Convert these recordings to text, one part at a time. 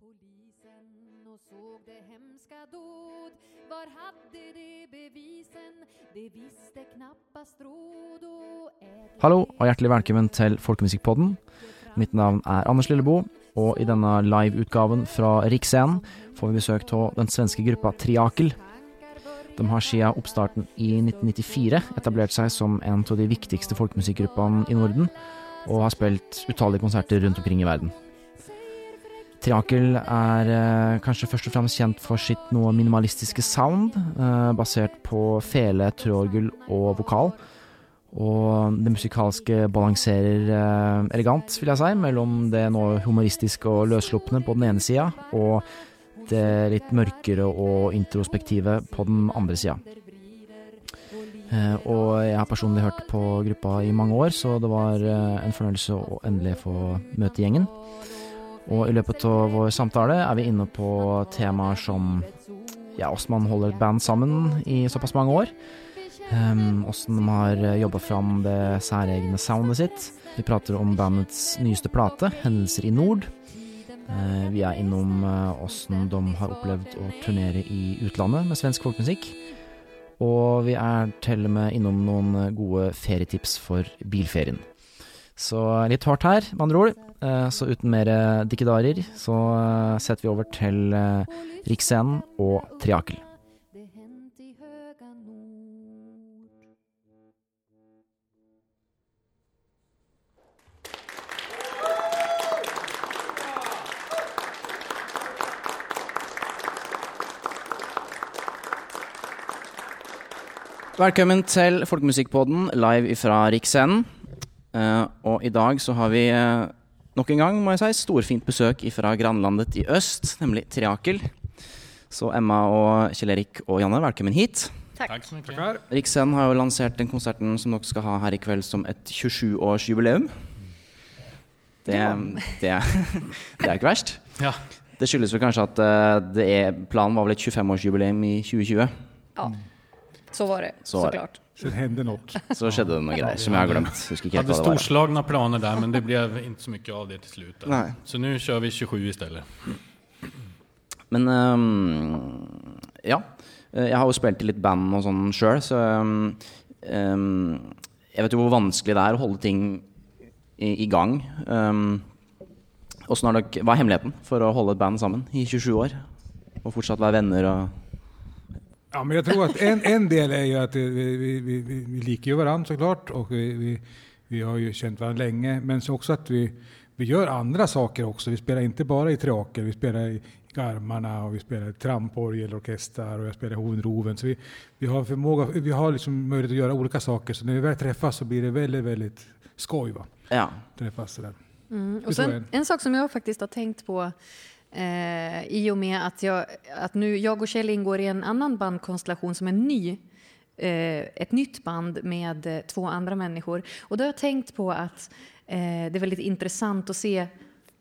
polisen och såg det hemska dåd. Var hade de bevisen? Det visste knappast råd och Hallo og hjertelig velkommen. Mitt namn är Anders Lillebo, och i denna liveutgaven från Riksen får vi besök av den svenska gruppen Triakel. De har sedan uppstarten i 1994 etablerat sig som en av de viktigaste folkmusikgrupperna i Norden, och har spelat otaliga konserter runt omkring i världen. Triakel er eh, kanskje først og fremst kjent for sitt noe minimalistiske sound, eh, basert på fele, trådgull og vokal. Og det musikalske balanserer eh, elegant, vil jeg si, mellom det noe humoristiske og løsslupne på den ene sida, og det litt mørkere og introspektive på den andre sida. Eh, og jeg har personlig hørt på gruppa i mange år, så det var eh, en fornøyelse å endelig få møte gjengen. Og i løpet av vår samtale er vi inne på temaer som ja, åssen man holder et band sammen i såpass mange år. Ehm, um, de har jobba fram det særegne soundet sitt. Vi prater om bandets nyeste plate, 'Hendelser i Nord'. Uh, vi er innom eh, åssen uh, de har opplevd å turnere i utlandet med svensk folkemusikk. Og vi er til og med innom noen gode ferietips for bilferien. Så eh, litt hardt her, med andre ord. Eh, så uten mer eh, dikkedarer så setter vi over til Riksscenen og Triakel. Velkommen til Folkemusikkpodden live fra Riksscenen. Eh, og i dag så har vi eh, nok en gang, må jeg si, storfint besøk fra grannlandet i øst, nemlig Triakel. Så Emma og Kjell Erik og Janne, velkommen hit. Tack så mycket. Riksscenen har jo lansert den konserten som dere skal ha her i kveld som et 27-årsjubileum. Det, det, er- det er ikke verst. Ja. Det skyldes vel kanskje at eh, det er, planen var vel et 25-årsjubileum i 2020. Ja, så var det Så det. såklart. Sen hände något. Så skjedde det noen greier som jeg har ikke Jag hade hva det var. storslagna planer där, men det blev inte så mycket av det till slut. där. Nej. Så nu kör vi 27 istället. Men ehm, ja. Eh, Jeg har jo spilt i litt band og sånn sjøl, så ehm, Jeg vet jo hvor vanskelig det er å holde ting i. Um, hvordan har dere, hva er hemmeligheten for å holde et band sammen i 27 år? Og fortsatt være venner og Ja, men jag tror att en, en del är ju att vi, vi, vi, vi, vi liker ju varandra såklart och vi, vi, vi har ju känt varandra länge. Men så också att vi, vi gör andra saker också. Vi spelar inte bara i Triakel, vi spelar i Garmarna och vi spelar i tramporgelorkester och jag spelar i Hovenroven. Så vi, vi har förmåga, vi har liksom möjlighet att göra olika saker. Så när vi väl träffas så blir det väldigt, väldigt skoj va? Ja. Träffas sådär. Mm. Och sen, det? en sak som jag faktiskt har tänkt på eh, i och med att, jag, att nu jag och Kjell ingår i en annan bandkonstellation som är ny. Eh, ett nytt band med eh, två andra människor. Och då har jag tänkt på att eh, det är väldigt intressant att se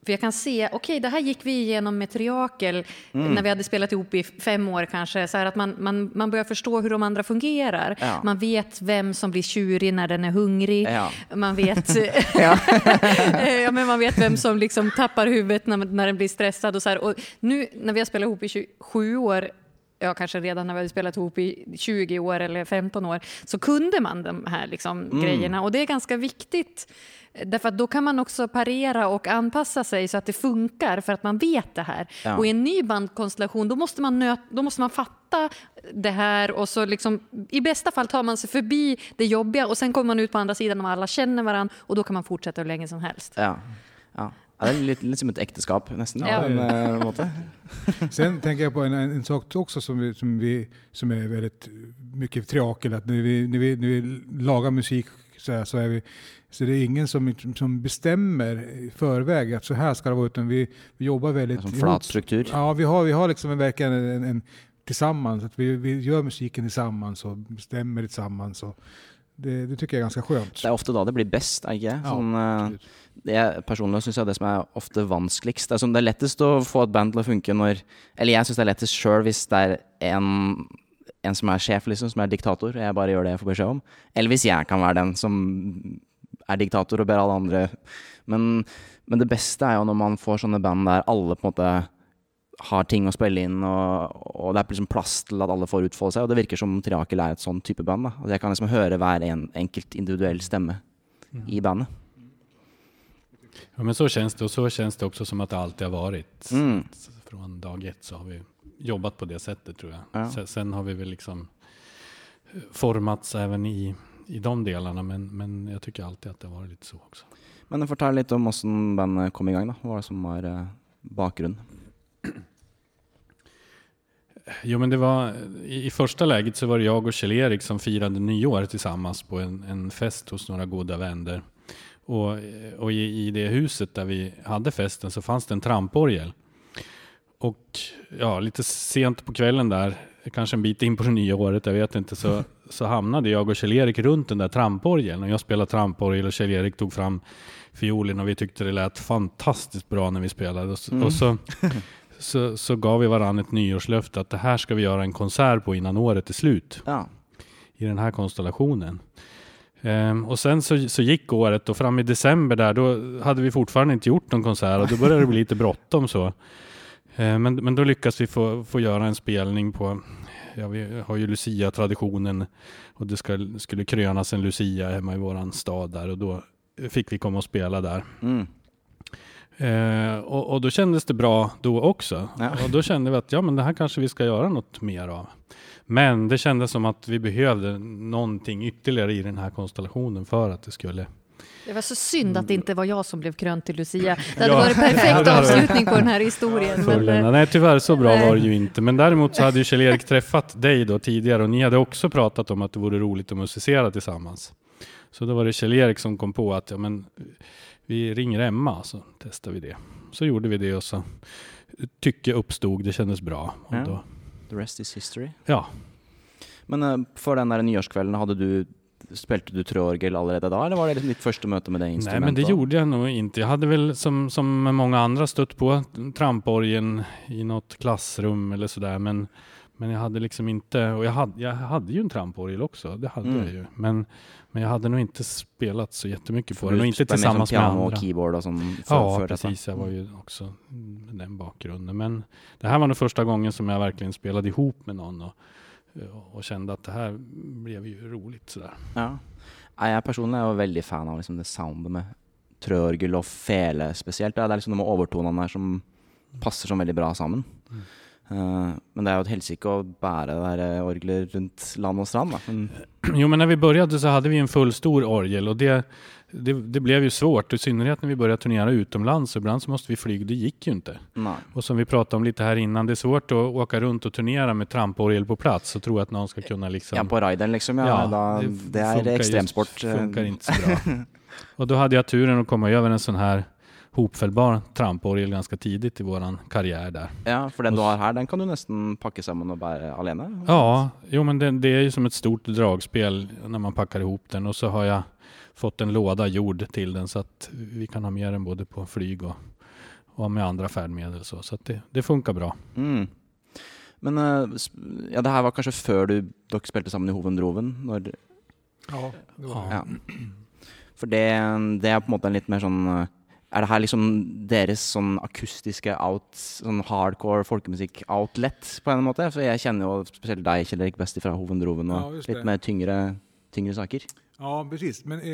för jag kan se, okej det här gick vi igenom med Triakel när vi hade spelat ihop i fem år kanske. Så här att man, man, man börjar förstå hur de andra fungerar. Ja. Man vet vem som blir tjurig när den är hungrig. Ja. Man vet ja, men man vet vem som liksom tappar huvudet när, när den blir stressad. Och så här. Och nu när vi har spelat ihop i 27 år, ja kanske redan när vi hade spelat ihop i 20 år eller 15 år, så kunde man de här liksom grejerna. Och det är ganska viktigt. Därför att då kan man också parera och anpassa sig så att det funkar för att man vet det här. Ja. Och i en ny bandkonstellation då måste man, nöt, då måste man fatta det här och så liksom, i bästa fall tar man sig förbi det jobbiga och sen kommer man ut på andra sidan och alla känner varandra och då kan man fortsätta hur länge som helst. ja. ja. Ja, Det er litt, litt som et ekteskap, nesten. Ja. På en eh, måte. Sen tänker jag på en, en, en sak också som, vi, som, vi, som är väldigt mycket triakel, att när vi, när vi, när vi lagar musik så, här, så är vi så det är ingen som, som bestämmer i förväg att så här ska det vara, utan vi, vi jobbar väldigt Som flat struktur. Ja, vi har, vi har liksom en, verkligen en, en, tillsammans, att vi, vi gör musiken tillsammans och bestämmer tillsammans. Och det, det tycker jag är ganska skönt. Det er ofte da det blir best, er ikke? Sånn, det er, personlig syns jeg det som er ofte vanskeligst. Det er, sånn, det er lettest å få et band til å funke når Eller jeg syns det er lettest sjøl hvis det er en, en som er sjef, liksom, som er diktator, og jeg bare gjør det jeg får beskjed om. Eller hvis jeg kan være den som er diktator og ber alle andre men, men det beste er jo når man får sånne band der alle på en måte har ting å spille inn, og, og det er liksom plass til at alle får utfolde seg. Og det virker som Triakel er et sånn type band. da. At jeg kan liksom høre hver en, enkelt individuell stemme i bandet. Ja, men så känns det och så känns det också som att det alltid har varit. Mm. Från dag ett så har vi jobbat på det sättet tror jag. Ja. Sen, sen har vi väl liksom eh, formats även i, i de delarna, men, men jag tycker alltid att det har varit lite så också. Men fortell litt om åssen bandet kom i gang. da. Hva var det som var eh, bakgrunnen? Jo, men det var i, i första läget så var det jag och Kjell-Erik som firade nyår tillsammans på en, en fest hos några goda vänner. Och, och i, i det huset där vi hade festen så fanns det en tramporgel. Och ja, lite sent på kvällen där, kanske en bit in på det nya året, jag vet inte, så, så hamnade jag och Kjell-Erik runt den där tramporgeln. Och jag spelade tramporgel och Kjell-Erik tog fram fiolen och vi tyckte det lät fantastiskt bra när vi spelade. Och så, och så, så, så gav vi varandra ett nyårslöfte att det här ska vi göra en konsert på innan året är slut Ja. i den här konstellationen. Ehm, och sen så, så gick året och fram i december där, då hade vi fortfarande inte gjort någon konsert och då började det bli lite bråttom så. Ehm, men, men då lyckas vi få, få göra en spelning på, ja vi har ju Lucia-traditionen och det ska, skulle krönas en Lucia hemma i våran stad där och då fick vi komma och spela där. Mm. Eh, och, och då kändes det bra då också. Ja. Och då kände vi att ja, men det här kanske vi ska göra något mer av. Men det kändes som att vi behövde någonting ytterligare i den här konstellationen för att det skulle... Det var så synd att det inte var jag som blev krönt till Lucia. Det hade Ja. varit Ja, perfekt avslutning på den här historien. Men, Förlåt. eh, Nej, tyvärr så bra nej. var det ju inte. Men däremot så hade ju Kjell-Erik träffat dig då tidigare och ni hade också pratat om att det vore roligt att musicera tillsammans. Så då var det Kjell-Erik som kom på att ja, men, vi ringer Emma så testar vi det. Så gjorde vi det och så tycke uppstod, det kändes bra. Och Ja. då, The rest is history. ja, Men eh, før den der nyårskvelden, hadde du Spilte du trøorgel allerede da, eller var det liksom ditt første møte med det Nej, instrumentet? men det gjorde jag nog inte. Jag hade väl som, som många andra stött på tramporgeln i något klassrum eller sådär. Men, men jag hade liksom inte, och jag hade, jag hade ju en tramporgel också, det hade Mm. jag ju. Men, men jag hade nog inte spelat så jättemycket på den och inte tillsammans med andra. og keyboard sånn før, Ja, precis. Jag var ju också med den bakgrunden. Men det här var nog första gången som jag verkligen spelade ihop med någon och, och kände att det här blev ju roligt sådär. Ja. Nei, Jeg personlig er jo veldig fan av liksom det soundet med trøorgel og fele spesielt. Ja, Det er liksom overtonene der som passer så veldig bra sammen. Mm. Eh, men det er jo et helsike å bære det der eh, orgelet rundt land og strand. Men, Jo, men när vi började så hade vi en fullstor orgel och det, det, det blev ju svårt, i synnerhet när vi började turnera utomlands. Så ibland så måste vi flyga, det gick ju inte. nei. Och som vi pratade om lite här innan, det är svårt att åka runt och turnera med tramporgel på plats och tro att någon ska kunna liksom... Ja, på rideren, liksom. Ja, da, det, er funkar ekstremsport. Just, eh, funkar inte så bra. och då hade jag turen att komma över en sån här hopfällbar tramporgel ganska tidigt i våran karriär där. Ja, for den du har her, den kan du nesten pakke sammen og bære alene. Ja, jo men det, det är ju som ett stort dragspel när man packar ihop den och så har jag fått en låda gjord till den så att vi kan ha med den både på flyg och, och med andra färdmedel. Så, så att det, det funkar bra. Mm. Men eh, ja, det her var kanskje før du, dere spilte sammen i Hovendroven? Når, Ja, det var Ja. det. ja. For det, det er på måte en litt mer sånn eh, Er det her liksom deres sånn akustiske out, sånn hardcore folkemusikk-outlet, på en måte? For jeg kjenner jo spesielt deg, Kjell Erik, best fra Hovendroven, Ja, just litt det. mer tyngre, tyngre saker. Ja, precis. Men eh,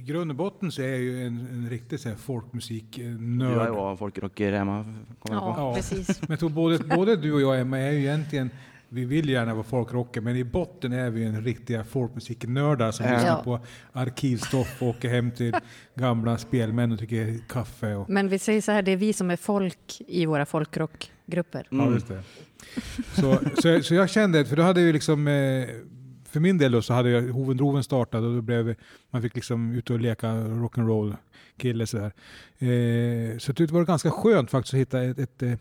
i grund och botten så är jag ju en, en riktig så här, Du folkmusiknörd. jo også folkrocker, Emma. ja, Ja. precis. Men jag tror både, både du och jag Emma är ju egentligen, vi vill gärna vara folkrocker, men i botten är vi en riktiga folkmusiknördar som Ja. lyssnar Ja. på arkivstoff och åker hem till gamla spelmän och tycker kaffe. Och, Men vi säger så här, det är vi som är folk i våra folkrockgrupper. Ja, Mm. just det. Så, så, så jag kände, för då hade vi liksom, eh, för min del då så hade jag Hovendroven startat och då blev man fick liksom ut och leka rock'n'roll kille så här. Eh, så det var ganska skönt faktiskt att hitta ett, ett, eh,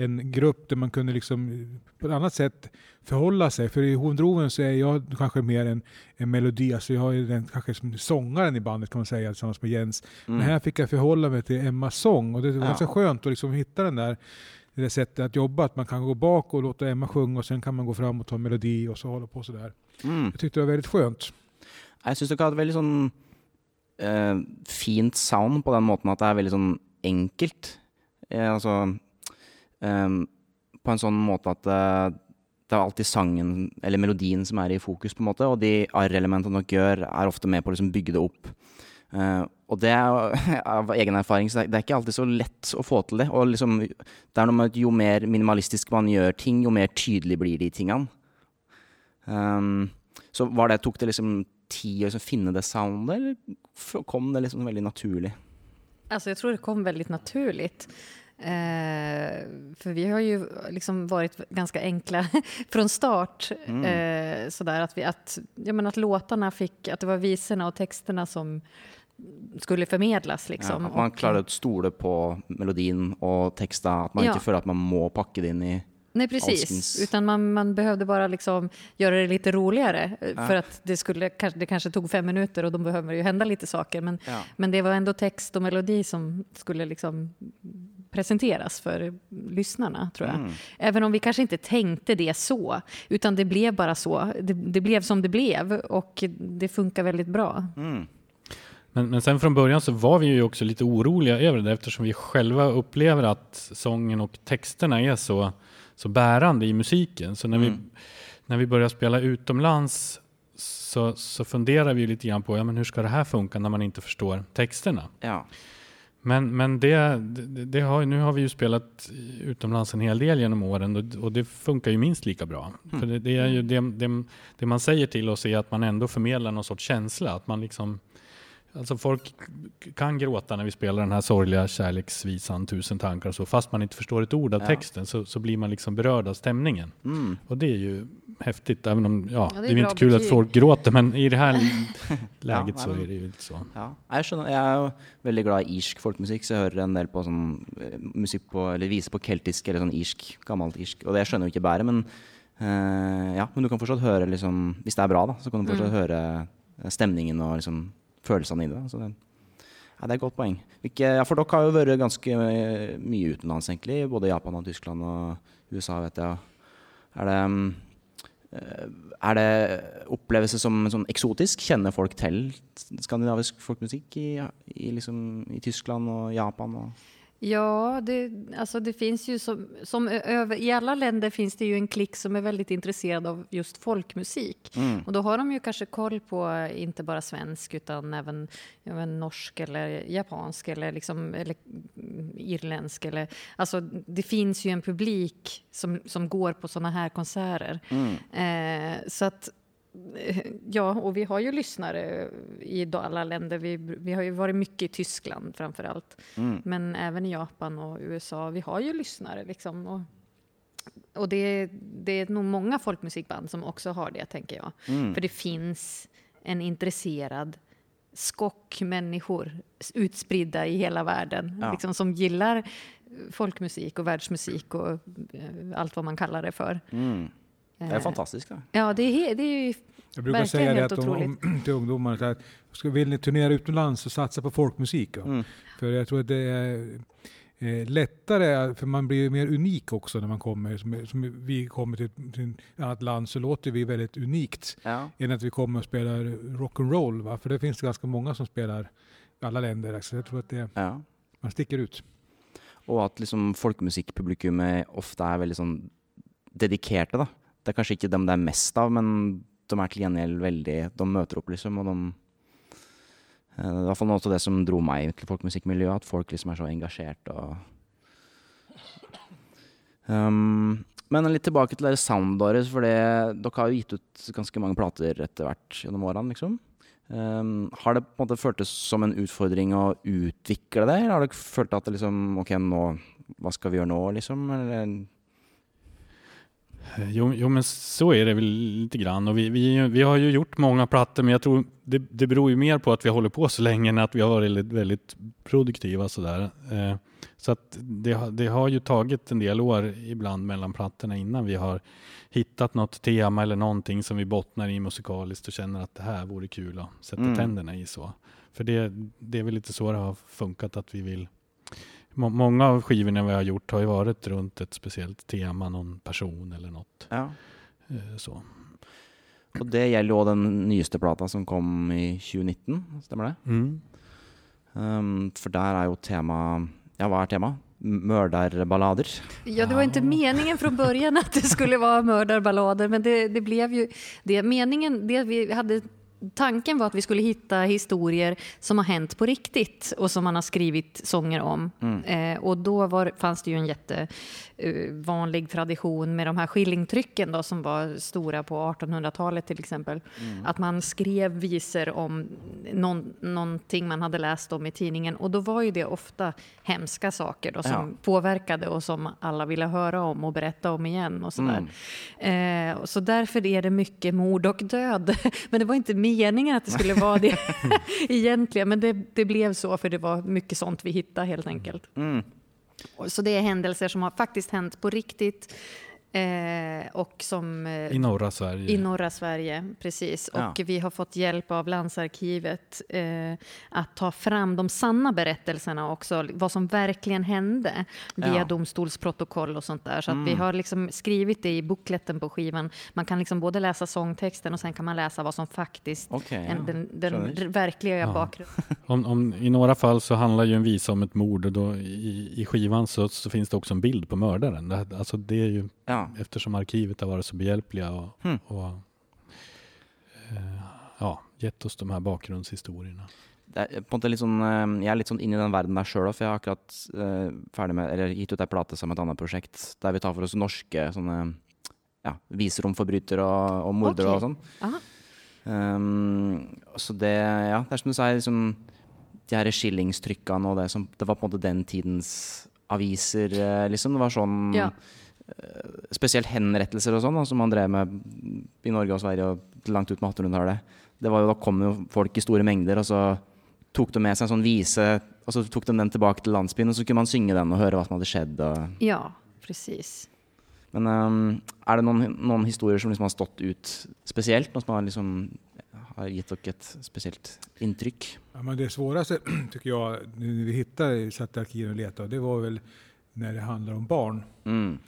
en grupp där man kunde liksom på ett annat sätt förhålla sig. För i Hovendroven så är jag kanske mer en, en melodi, alltså jag ju den kanske som sångaren i bandet kan man säga tillsammans med Jens. Mm. Men här fick jag förhålla mig till Emmas sång och det var Ja. ganska skönt att liksom hitta den där det där sättet att jobba, att man kan gå bak och låta Emma sjunga och sen kan man gå fram och ta en melodi och så hålla på sådär. Mm. Jag tyckte det var väldigt skönt. Jeg syns dere hadde veldig sånn eh, fint sound på den måten at det er veldig sånn enkelt. Eh, altså Um, På en sånn måte at uh, det er alltid sangen eller melodien som er i fokus, på en måte, og de arr-elementene dere gjør, er ofte med på å liksom bygge det opp. Uh, og det er av egen erfaring, så det er, det ikke alltid så lett å få til det. Og liksom, det er noe med at jo mer minimalistisk man gjør ting, jo mer tydelig blir de tingene. Um, så var det, tok det liksom tid å liksom finne det soundet, eller kom det liksom veldig naturlig? Alltså jag tror det kom väldigt naturligt. Eh, för vi har ju liksom varit ganska enkla från start. Eh, sådär att, vi, att, ja, men att låtarna fick, att det var visorna och texterna som skulle förmedlas. Ja, Liksom. at man Och- klarer å stole på melodien og teksta, at man Ja. ikke føler at man må pakke det inn i Nej, precis. Alskens- Utan man, man behövde bara liksom göra det lite roligare. eh, För att det, skulle, det kanske tog fem minuter och då behöver ju hända lite saker. Men, Ja. men det var ändå text och melodi som skulle liksom presenteras för lyssnarna, tror jag. Mm. Även om vi kanske inte tänkte det så, utan det blev bara så. Det, det blev som det blev och det funkar väldigt bra. Mm. Men, men sen från början så var vi ju också lite oroliga över det eftersom vi själva upplever att sången och texterna är så, så bärande i musiken. Så när, vi, när vi börjar spela utomlands så, så funderar vi lite grann på ja, men hur ska det här funka när man inte förstår texterna. Ja. Men, men det, det, det har, nu har vi ju spelat utomlands en hel del genom åren och, och det funkar ju minst lika bra. För det, det, är ju det man säger till oss är att man ändå förmedlar någon sorts känsla. Att man liksom, alltså folk kan gråta när vi spelar den här sorgliga kärleksvisan Tusen tankar och så. Fast man inte förstår ett ord av Ja. texten så, så blir man liksom berörd av stämningen. Mm. Och det är ju häftigt. Även om, ja, Ja, det det är är ju bra inte kul att betyg. folk gråter men i det här läget Ja, så är det ju inte så. Ja, jeg skjønner. Jeg er jo veldig glad i irsk folkemusikk, så jeg hører en del på sånn eh, musikk på, eller viser på keltisk eller sånn irsk, gammelt irsk. Og det skjønner jo ikke bæret, men eh, ja, men du kan fortsatt høre liksom Hvis det er bra, da, så kan du fortsatt høre eh, stemningen og liksom følelsene i det. Så det, ja, det er et godt poeng. Hvilke, ja, for dere har jo vært ganske eh, mye utenlands, egentlig. Både Japan og Tyskland og USA, vet jeg. Er det eh, er det opplevelse som sånn eksotisk? Kjenner folk til skandinavisk folkmusikk i, i, liksom, i Tyskland och Japan? Och, Ja, det, alltså det finns ju som, som över, i alla länder finns det ju en klick som är väldigt intresserad av just folkmusik. Mm. Och då har de ju kanske koll på inte bara svensk utan även vet, norsk eller japansk eller, liksom, eller irländsk. Eller, alltså det finns ju en publik som, som går på såna här konserter. Mm. Eh, så att eh, Ja, och vi har ju lyssnare i alla länder. Vi, vi har ju varit mycket i Tyskland framför allt. Mm. Men även i Japan och USA. Vi har ju lyssnare liksom. Och, och det, det är nog många folkmusikband som också har det, tänker jag. Mm. För det finns en intresserad skock människor utspridda i hela världen. Ja. Liksom, som gillar eh, folkmusik och världsmusik och eh, allt vad man kallar det för. Mm. Det är Eh, fantastiskt. Ja, det är, det är ju Jag brukar Verkligen säga det att om, om, till ungdomar så att ska, vill ni turnera utomlands så satsa på folkmusik. Mm. För jag tror att det är eh, lättare, för man blir mer unik också när man kommer. Som, som vi kommer till, till ett annat land så låter vi väldigt unikt. Ja. Än att vi kommer och spelar rock'n'roll. Va? För det finns det ganska många som spelar i alla länder. Så jag tror att det, Ja. man sticker ut. Og at liksom folkemusikkpublikummet ofte er veldig sånn dedikerte, da. Det er kanskje ikke dem det er mest av, men de er til gjengjeld veldig De møter opp, liksom, og de Eh, det er i hvert fall noe av det som dro meg til folkemusikkmiljøet, at folk liksom er så engasjert og um, Men litt tilbake til dere soundåret, for dere har jo gitt ut ganske mange plater etter hvert gjennom årene, liksom. Um, har det på en måte føltes som en utfordring å utvikle det, eller har dere følt at det liksom Ok, nå, hva skal vi gjøre nå, liksom? Eller, Jo, jo, men så är det väl lite grann. Och vi, vi, vi har ju gjort många plattor, men jag tror det, det beror ju mer på att vi hållit på så länge än att vi har varit väldigt, väldigt produktiva. Sådär. Eh, så att det, det har ju tagit en del år ibland mellan plattorna innan vi har hittat något tema eller någonting som vi bottnar i musikaliskt och känner att det här vore kul att sätta Mm. tänderna i. så. För det, det är väl lite så det har funkat att vi vill Många av skivorna vi har gjort har ju varit runt ett speciellt tema, någon person eller något. ja. Eh, Så. Og det jo også den nyeste plata som kom i 2019, stemmer det? Mm. Um, for der er jo tema Ja, hva er temaet? Mördarballader. Ja, det var inte meningen från början att det skulle vara mördarballader, men det, det blev ju det. Meningen, det vi hade Tanken var att vi skulle hitta historier som har hänt på riktigt och som man har skrivit sånger om. Eh, och då var, fanns det ju en jättevanlig tradition med de här skillingtrycken då, som var stora på 1800-talet till exempel. Att man skrev visor om någon, någonting man hade läst om i tidningen. Och då var ju det ofta hemska saker då, som Ja. påverkade och som alla ville höra om och berätta om igen och sådär. Eh, och så därför är det mycket mord och död. Men det var inte meningen att det skulle vara det egentligen. Men det, det blev så för det var mycket sånt vi hittade helt enkelt. Mm. Så det är händelser som har faktiskt hänt på riktigt. Eh, och som eh, I norra Sverige. i norra Sverige, precis. Och Ja. vi har fått hjälp av Landsarkivet eh, att ta fram de sanna berättelserna också, vad som verkligen hände via Ja. domstolsprotokoll och sånt där. Så att vi har liksom skrivit det i bukletten på skivan. Man kan liksom både läsa sångtexten och sen kan man läsa vad som faktiskt en, ja. den, den r- verkliga Ja. bakgrunden. Om, om, I några fall så handlar ju en visa om ett mord och då i, i skivan så, så finns det också en bild på mördaren. Det, alltså det är ju Ja. Eftersom arkivet har varit så behjälpliga och, Hmm. och eh, ja, gett oss de här bakgrundshistorierna. Det er på en måte litt sånn, eh, jeg er litt sånn inne i den verden der sjøl, for jeg har akkurat eh, ferdig med, eller gitt ut ei plate sammen med et annet prosjekt der vi tar for oss norske sånne ja, viser om forbrytere og, og mordere Ok. og sånn. Aha. Um, så det, ja, det er som du sier, liksom, de her skillingstrykkene og det som Det var på en måte den tidens aviser, eh, liksom. Det var sånn Ja. Eh, Spesielt henrettelser og sånn, da, som man drev med i Norge og Sverige og langt ut med 1800-tallet. Det var jo, Da kom jo folk i store mengder, og så tok de med seg en sånn vise, og så tok de den tilbake til landsbyen, og så kunne man synge den og høre hva som hadde skjedd. Og, Ja, precis. men um, er det noen, noen historier som liksom har stått ut spesielt? Noe som har, liksom, har gitt dere et spesielt inntrykk? Ja, men det svåraste tycker jag, när vi hittade, satt i arkiven och letade, det var väl när det handlar om barn. Mm.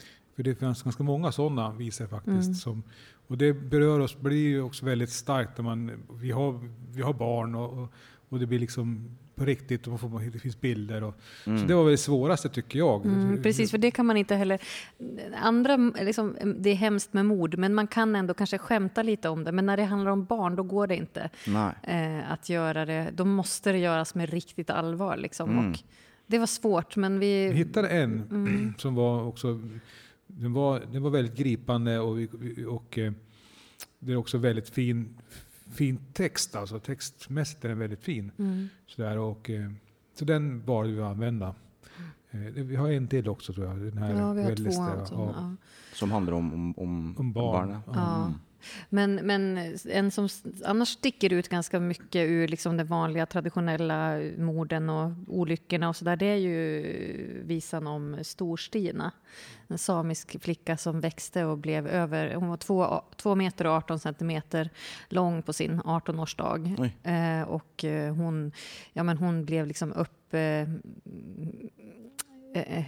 För det finns ganska många sådana visor faktiskt. Som, och det berör oss, blir ju också väldigt starkt när man, vi har, vi har barn och, och, det blir liksom på riktigt och man får, det finns bilder. Och, Så det var väl det svåraste tycker jag. Mm, precis, för det kan man inte heller... Andra, liksom, det är hemskt med mord, men man kan ändå kanske skämta lite om det. Men när det handlar om barn, då går det inte eh, att göra det. Då måste det göras med riktigt allvar. Liksom. Mm. Och det var svårt, men vi... Vi hittade en Mm. som var också, den var, den var väldigt gripande och, och eh, det är också väldigt fin, fin text, alltså textmässigt är den väldigt fin. Mm. Sådär, och, eh, så den valde vi att använda. Eh, vi har en till också tror jag. Den här Ja, vi har väldigt två sådana. ja. Som handler om, om, om, Om barn. barnet. Ja. Mm. Men, men en som annars sticker ut ganska mycket ur liksom de vanliga traditionella morden och olyckorna och så där, det är ju visan om Storstina. En samisk flicka som växte och blev över, hon var två, två meter och 18 centimeter lång på sin 18-årsdag. Oj. Eh, och eh, hon, ja, men hon blev liksom upp... Eh, eh,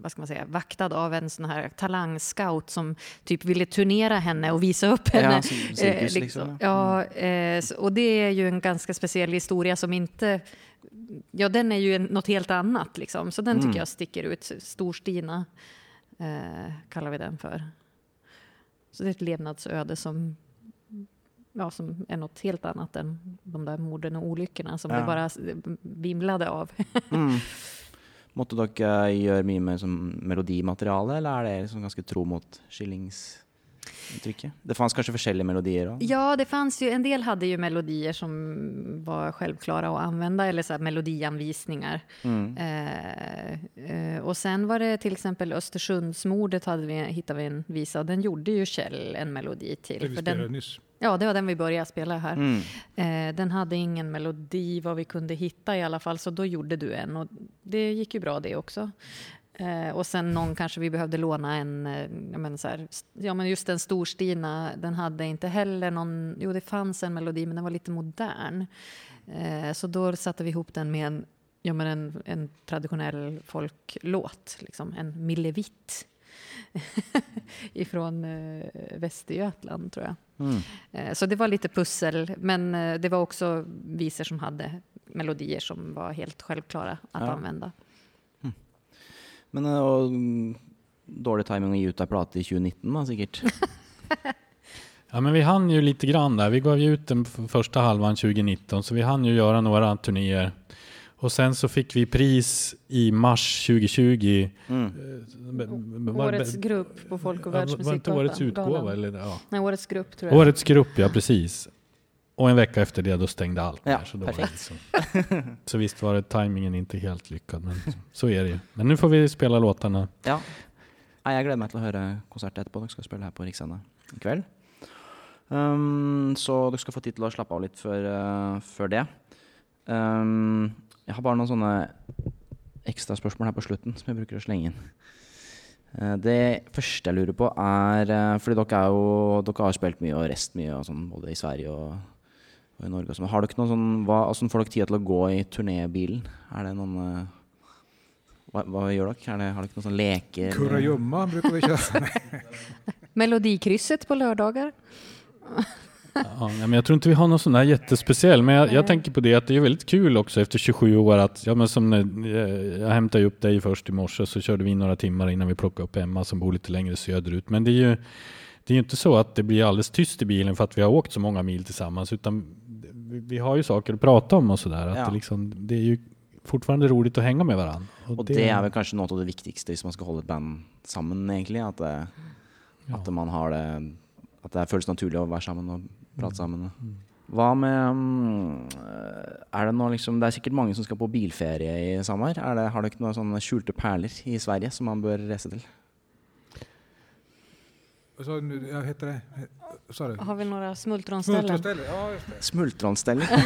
vad ska man säga, vaktad av en sån här talangscout som typ ville turnera henne och visa upp henne. Ja, som cirkus Eh, liksom. Ja, eh, så- och det är ju en ganska speciell historia som inte... Ja, den är ju något helt annat liksom. Så den Mm. tycker jag sticker ut. Storstina eh, kallar vi den för. Så det är ett levnadsöde som, ja, som är något helt annat än de där morden och olyckorna som Ja. det bara vimlade av. Mm. Måtte dere gjøre mye med som melodimateriale, eller er det liksom ganske tro mot skillingstrykket? Det fanns kanskje forskjellige melodier òg? Ja, det fanns ju, en del hade ju melodier som var självklara att använda, eller så här melodianvisningar. Mm. Eh, eh, och sen var det till exempel Östersundsmordet hade vi, hittade vi en visa och den gjorde ju Kjell en melodi till. Det vi spelade den, nyss. ja, det var den vi började spela här. Mm. Eh, den hade ingen melodi vad vi kunde hitta i alla fall, så då gjorde du en och det gick ju bra det också. Eh, och sen någon kanske vi behövde låna en, eh, menar så här, ja men just den Storstina, den hade inte heller någon, jo det fanns en melodi men den var lite modern. Eh, så då satte vi ihop den med en, ja men en, en traditionell folklåt, liksom en millevitt. Ifrån eh, Västergötland tror jag. Mm. Eh, Så det var lite pussel, men eh, det var också visor som hade melodier som var helt självklara att Ja. använda. Men eh, og, mm, dårlig timing å gi ut ei plate i 2019, da, sikkert. Ja, men vi hann ju lite grann där. Vi gav ju ut den första halvan 2019, så vi hann ju göra några turnéer. Och sen så fick vi pris i mars 2020. Mm. Eh, b- b- var- Årets grupp på Folk och Ja, Var inte årets utgåva? Världsmusikgalan. Eller, ja. Nej, årets grupp tror jag. Årets grupp, ja precis. Och en vecka efter det då stängde allt. Ja, där, så, då liksom. så visst var det tajmingen inte helt lyckad, men så är det ju. Men nu får vi spela låtarna. Ja. Nei, jeg gleder meg til å høre konsertet etterpå. Dere skal spille her på Riksscene i kveld. Um, så dere skal få tid til å slappe av litt før, eh, før det. Um, jeg har bare noen sånne ekstra spørsmål her på slutten som jeg bruker å slenge inn. Eh, det første jeg lurer på, er eh, Fordi dere, er jo, dere har spilt mye og reist mye, og sånn, både i Sverige og, og i Norge. Sånn. Har dere noen sånn, hva, Hvordan får dere tid til å gå i turnébilen? Er det noen eh, hva, hva gjør dere? Er det, har dere noen sånne leker? Kurragömma brukar vi köra. Melodikrysset på lördagar. Ja, men jag tror inte vi har någon sån där jättespeciell, men jag, jag tänker på det att det är väldigt kul också efter 27 år att, ja men som när, eh, jag hämtade upp dig först i morse så körde vi några timmar innan vi plockade upp Emma som bor lite längre söderut. Men det är ju det är ju inte så att det blir alldeles tyst i bilen för att vi har åkt så många mil tillsammans utan vi, vi har ju saker att prata om och sådär. Att Ja. det, liksom, det är ju fortfarande roligt att hänga med varandra. Og det er vel kanskje noe av det viktigste hvis man skal holde et band sammen, egentlig. At, det, at man har det At det føles naturlig å være sammen og prate sammen. Hva med mm, Er det noe liksom Det er sikkert mange som skal på bilferie i sommer. Er det, har dere noen sånne skjulte perler i Sverige som man bør reise til? Vad sa du nu? Ja, heter det? Du? Har vi några smultronställen? Smultronställe? Ja, just det. Smultronstelle.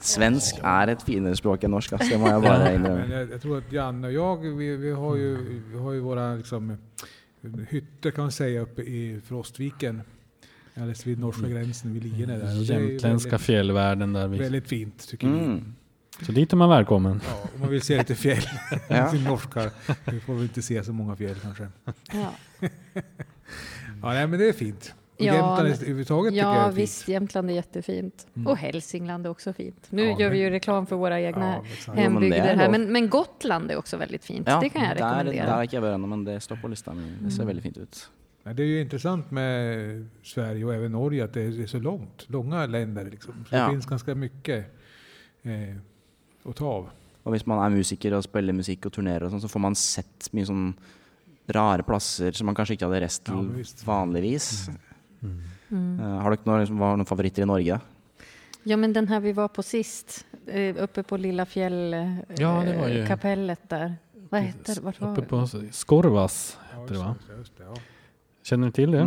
Svensk er et finere språk enn norsk, altså. Det må jeg bare Men innrømme. jag, jag tror att Janne och jag, vi, vi, har, ju, vi har ju våra liksom, hytter kan man säga uppe i Frostviken. Alldeles vid norska gränsen, vid Lierne där. Är Jämtländska väldigt, fjällvärlden där vi... väldigt fint tycker vi. Mm. Så dit är man välkommen. Ja, om man vill se lite fjäll. Ja. Till norska. Vi får väl inte se så många fjäll kanske. Ja, Ja, nej, men det är fint. Och Ja, Jämtland men- överhuvudtaget tycker jag ja är fint. visst, Jämtland är jättefint. Mm. Och Hälsingland är också fint. Nu Ja, gör vi men- ju reklam för våra egna Ja, men hembygder är här. Men, men Gotland är också väldigt fint. Ja, det kan jag der rekommendera. ikke jeg vært ennå, men det står på lista mi. Det ser veldig fint ut. Men det är ju intressant med Sverige och även Norge att det är så långt. Långa länder liksom. Så Ja. det finns ganska mycket eh, att ta av. Og hvis man er musiker og spiller musikk og turnerer og sånn, så får man sett mye sånn rare plasser som man kanskje ikke hadde reist Ja, til visst. vanligvis. Mm. Eh, har dere noen, liksom, noen favoritter i Norge? Ja, men den här vi var på sist, eh, uppe på Lilla fjäll, eh, Ja, det var där. Vad hette det? Vart var Uppe på Skorvas Ja, heter det va? det, det, ja. Känner du till det?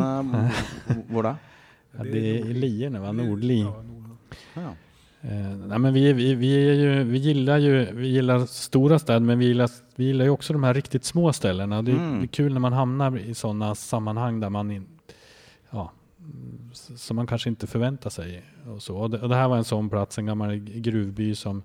Hvor da? Ja, det är i Lierne va? Nordli. Ja, Nord- Ja. Eh, nej, men vi, vi, vi, är ju, vi gillar ju vi gillar stora städer men vi gillar, vi gillar ju också de här riktigt små ställena. Det är, Mm. kul när man hamnar i sådana sammanhang där man in, ja, som man kanske inte förväntar sig. Och, så. Och, det, och det här var en sån plats, en gammal gruvby som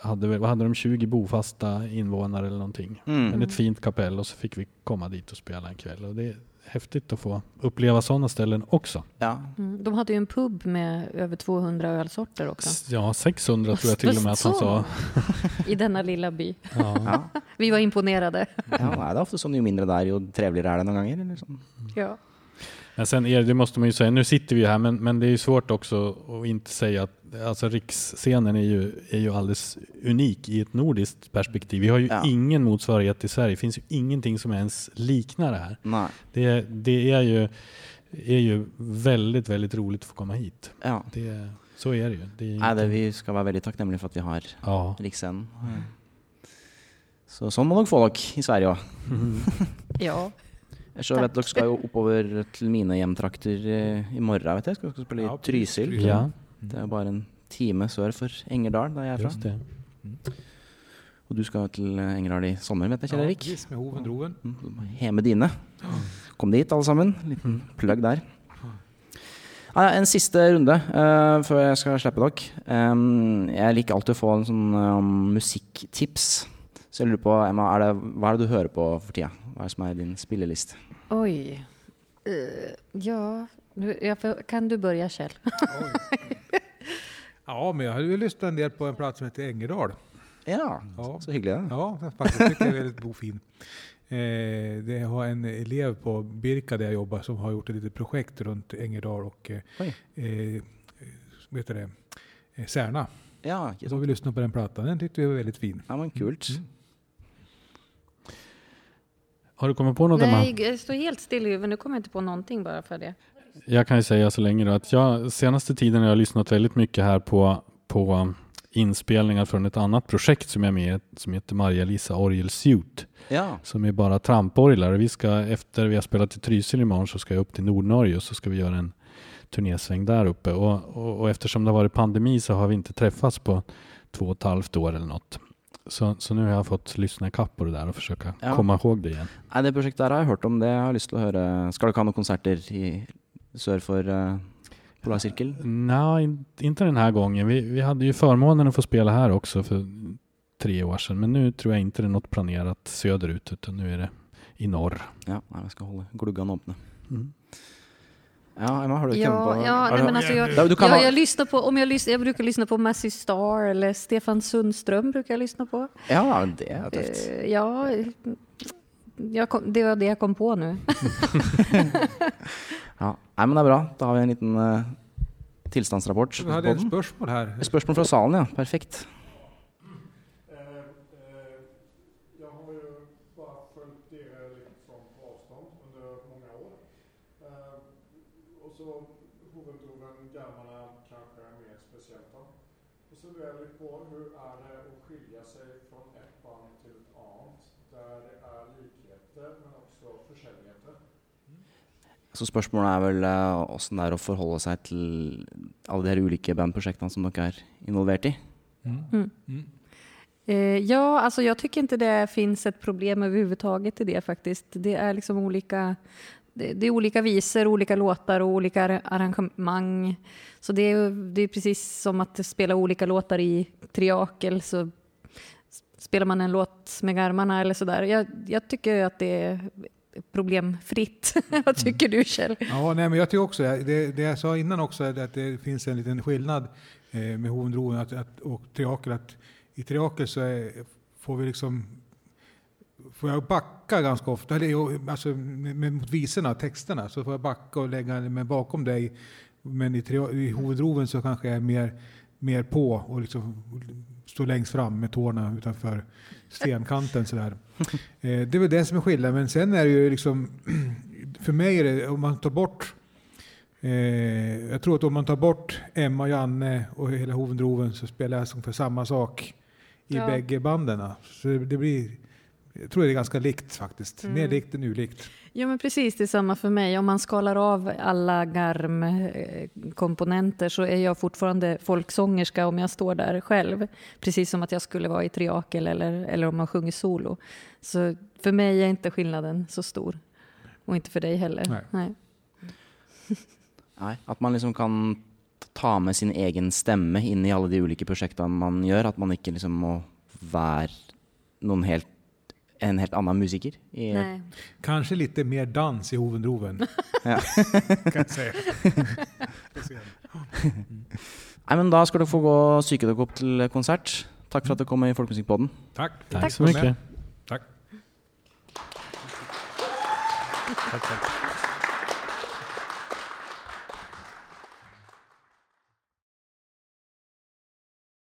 hade, vad hade de 20 bofasta invånare eller någonting. Mm. Men ett fint kapell och så fick vi komma dit och spela en kväll. Och det är häftigt att få uppleva sådana ställen också. ja. Mm, de hade ju en pub med över 200 ölsorter också. Ja, 600 tror jag till och med att han sa. I denna lilla by. Ja. Vi var imponerade. ja det er ofte sånn jo mindre det er, jo trevligere er det ganger. Eller sånn. Ja. Men sen är det, det måste man ju säga, nu sitter vi ju här men, men det är ju svårt också att inte säga att alltså riksscenen är ju, är ju alldeles unik i ett nordiskt perspektiv. Vi har ju Ja. ingen motsvarighet i Sverige. Det finns ju ingenting som ens liknar det här. Nei. Det, det är, ju, är ju väldigt, väldigt roligt att få komma hit. Ja. Det, så är det ju. Det är Nei, det, inte- vi skal være veldig takknemlige for at vi har ja. Riksscenen. Så må dere få dere i Sverige òg. ja. Så vet dere skal jo oppover til mine hjemtrakter eh, i morgen, vet jeg. Skal dere spille i Ja, Trysil. Ja, Det er jo bare en time sør for Engerdal, der jeg er fra. just det. Og du skal til eh, Engerdal i sommer, vet jeg, Kjell Erik? precis, med hoven droven. Mm, Heme dine. Kom dit, alle sammen. Liten plugg der. Ja, ja, en siste runde eh, før jeg skal slippe dere. Em, jeg liker alltid å få en sånn um, musikktips. Så jeg lurer på, Emma, er det, hva er det du hører på for tida? Hva er det som er din spilleliste? Oj. Eh, ja, kan du börja Kjell? Ja, men jag har ju lyssnat en del på en plats som heter Engerdal. Ja, Ja. så hyggelig. det. Ja, jag faktiskt tycker jag är väldigt fin. Eh, det har en elev på Birka där jag jobbar som har gjort ett litet projekt runt Engerdal och eh, eh, heter det? Eh, Särna. Ja, Så vi lyssnat på den plattan. Den tyckte vi var väldigt fin. Ja, men kult. Mm. Har du kommit på något Emma? Nej, jag står helt still i huvudet. Nu kommer jag inte på någonting bara för det. Jag kan ju säga så länge då att jag senaste tiden har jag lyssnat väldigt mycket här på, på inspelningar från ett annat projekt som jag är med i som heter Maria-Lisa Orgelsuit Ja, som är bara tramporglar. Vi ska efter vi har spelat i Trysil imorgon så ska jag upp till Nordnorge och så ska vi göra en turnésväng där uppe och, och, och eftersom det har varit pandemi så har vi inte träffats på två och ett halvt år eller något. Så, så nu har jag fått lyssna ikapp på det där och försöka Ja. komma ihåg det igen. Nei, det prosjektet her har jeg hørt om. Det jeg har lyst å høre. Skal dere ha noen konserter i, sør for uh, Polarsirkel? Nej, in, inte den här gången. Vi, vi hade ju förmånen att få spela här också för tre år sedan. Men nu tror jag inte det är något planerat söderut utan nu är det i norr. Ja, nei, jeg skal holde gluggene åpne. Mm. Ja, Emma, har du Ja, på ja nej, men alltså jag, Ja, du kan ha- jag, lyssnar på, om jag, lyssnar, jag brukar lyssna på Massey Star eller Stefan Sundström brukar jag lyssna på. Ja, det tøft. Eh, ja, jag kom, det var det jag kom på nu. Ja. Nei, men det er bra. Da har vi en liten uh, tilstandsrapport Vi på hade en den. spörsmål här. Spørsmål fra salen, ja. Perfekt. Jag har ju bara följt er liksom på avstånd under många år. Eh, och så Hoventroven, Gammarna kanske är mer speciellt då. Och så lurar jag lite på hur är det att skilja sig från ett band till ett annat där det är likheter men också forskjelligheter. Så spørsmålet er vel eh, åssen det er å forholde seg til alle de her ulike bandprosjektene som dere er involvert i. Mm. Eh, ja, alltså jag tycker inte det finns ett problem överhuvudtaget i det faktiskt. Det är liksom olika, det, det är olika visor, olika låtar och olika ar- arrangemang. Så det är, det är precis som att spela olika låtar i triakel så spelar man en låt med garmarna eller sådär. Jag, jag tycker att det är problemfritt. Vad tycker du Kjell? Ja, nej, men jag tycker också det. det. Jag sa innan också är att det finns en liten skillnad eh, med Hovendroven att, att, och Triakel. Att I Triakel så är, får vi liksom får jag backa ganska ofta, alltså, mot visorna, texterna, så får jag backa och lägga mig bakom dig. Men i, i Hovendroven så kanske jag är mer, mer på och liksom står längst fram med tårna utanför stenkanten. Sådär. Eh, det är väl det som är skillnaden, men sen är det ju liksom, för mig är det, om man tar bort Eh, jag tror att om man tar bort Emma Janne och hela Hovendroven så spelar jag ungefär samma sak i Ja. bägge banden. Så det, det blir, jag tror det är ganska likt faktiskt. Mm. Mer likt än ulikt. Ja, men precis det är samma för mig. Om man skalar av alla garmkomponenter så är jag fortfarande folksångerska om jag står där själv. Precis som att jag skulle vara i triakel eller, eller om man sjunger solo. Så för mig är inte skillnaden så stor. Och inte för dig heller. Nej. Nej. Nei, at man liksom kan ta med sin egen stemme inn i alle de ulike prosjektene man gjør. At man ikke liksom må være noen helt, en helt annen musiker. I, Nej. Kanske lite mer dans i Hovendroven. Ja. kan jag säga. Nei, men da skal dere få gå og psyke dere opp til konsert. Takk for at dere kom i Folkemusikkpodden. Tack. Tack Tack så för mycket. Tack. tack, tack.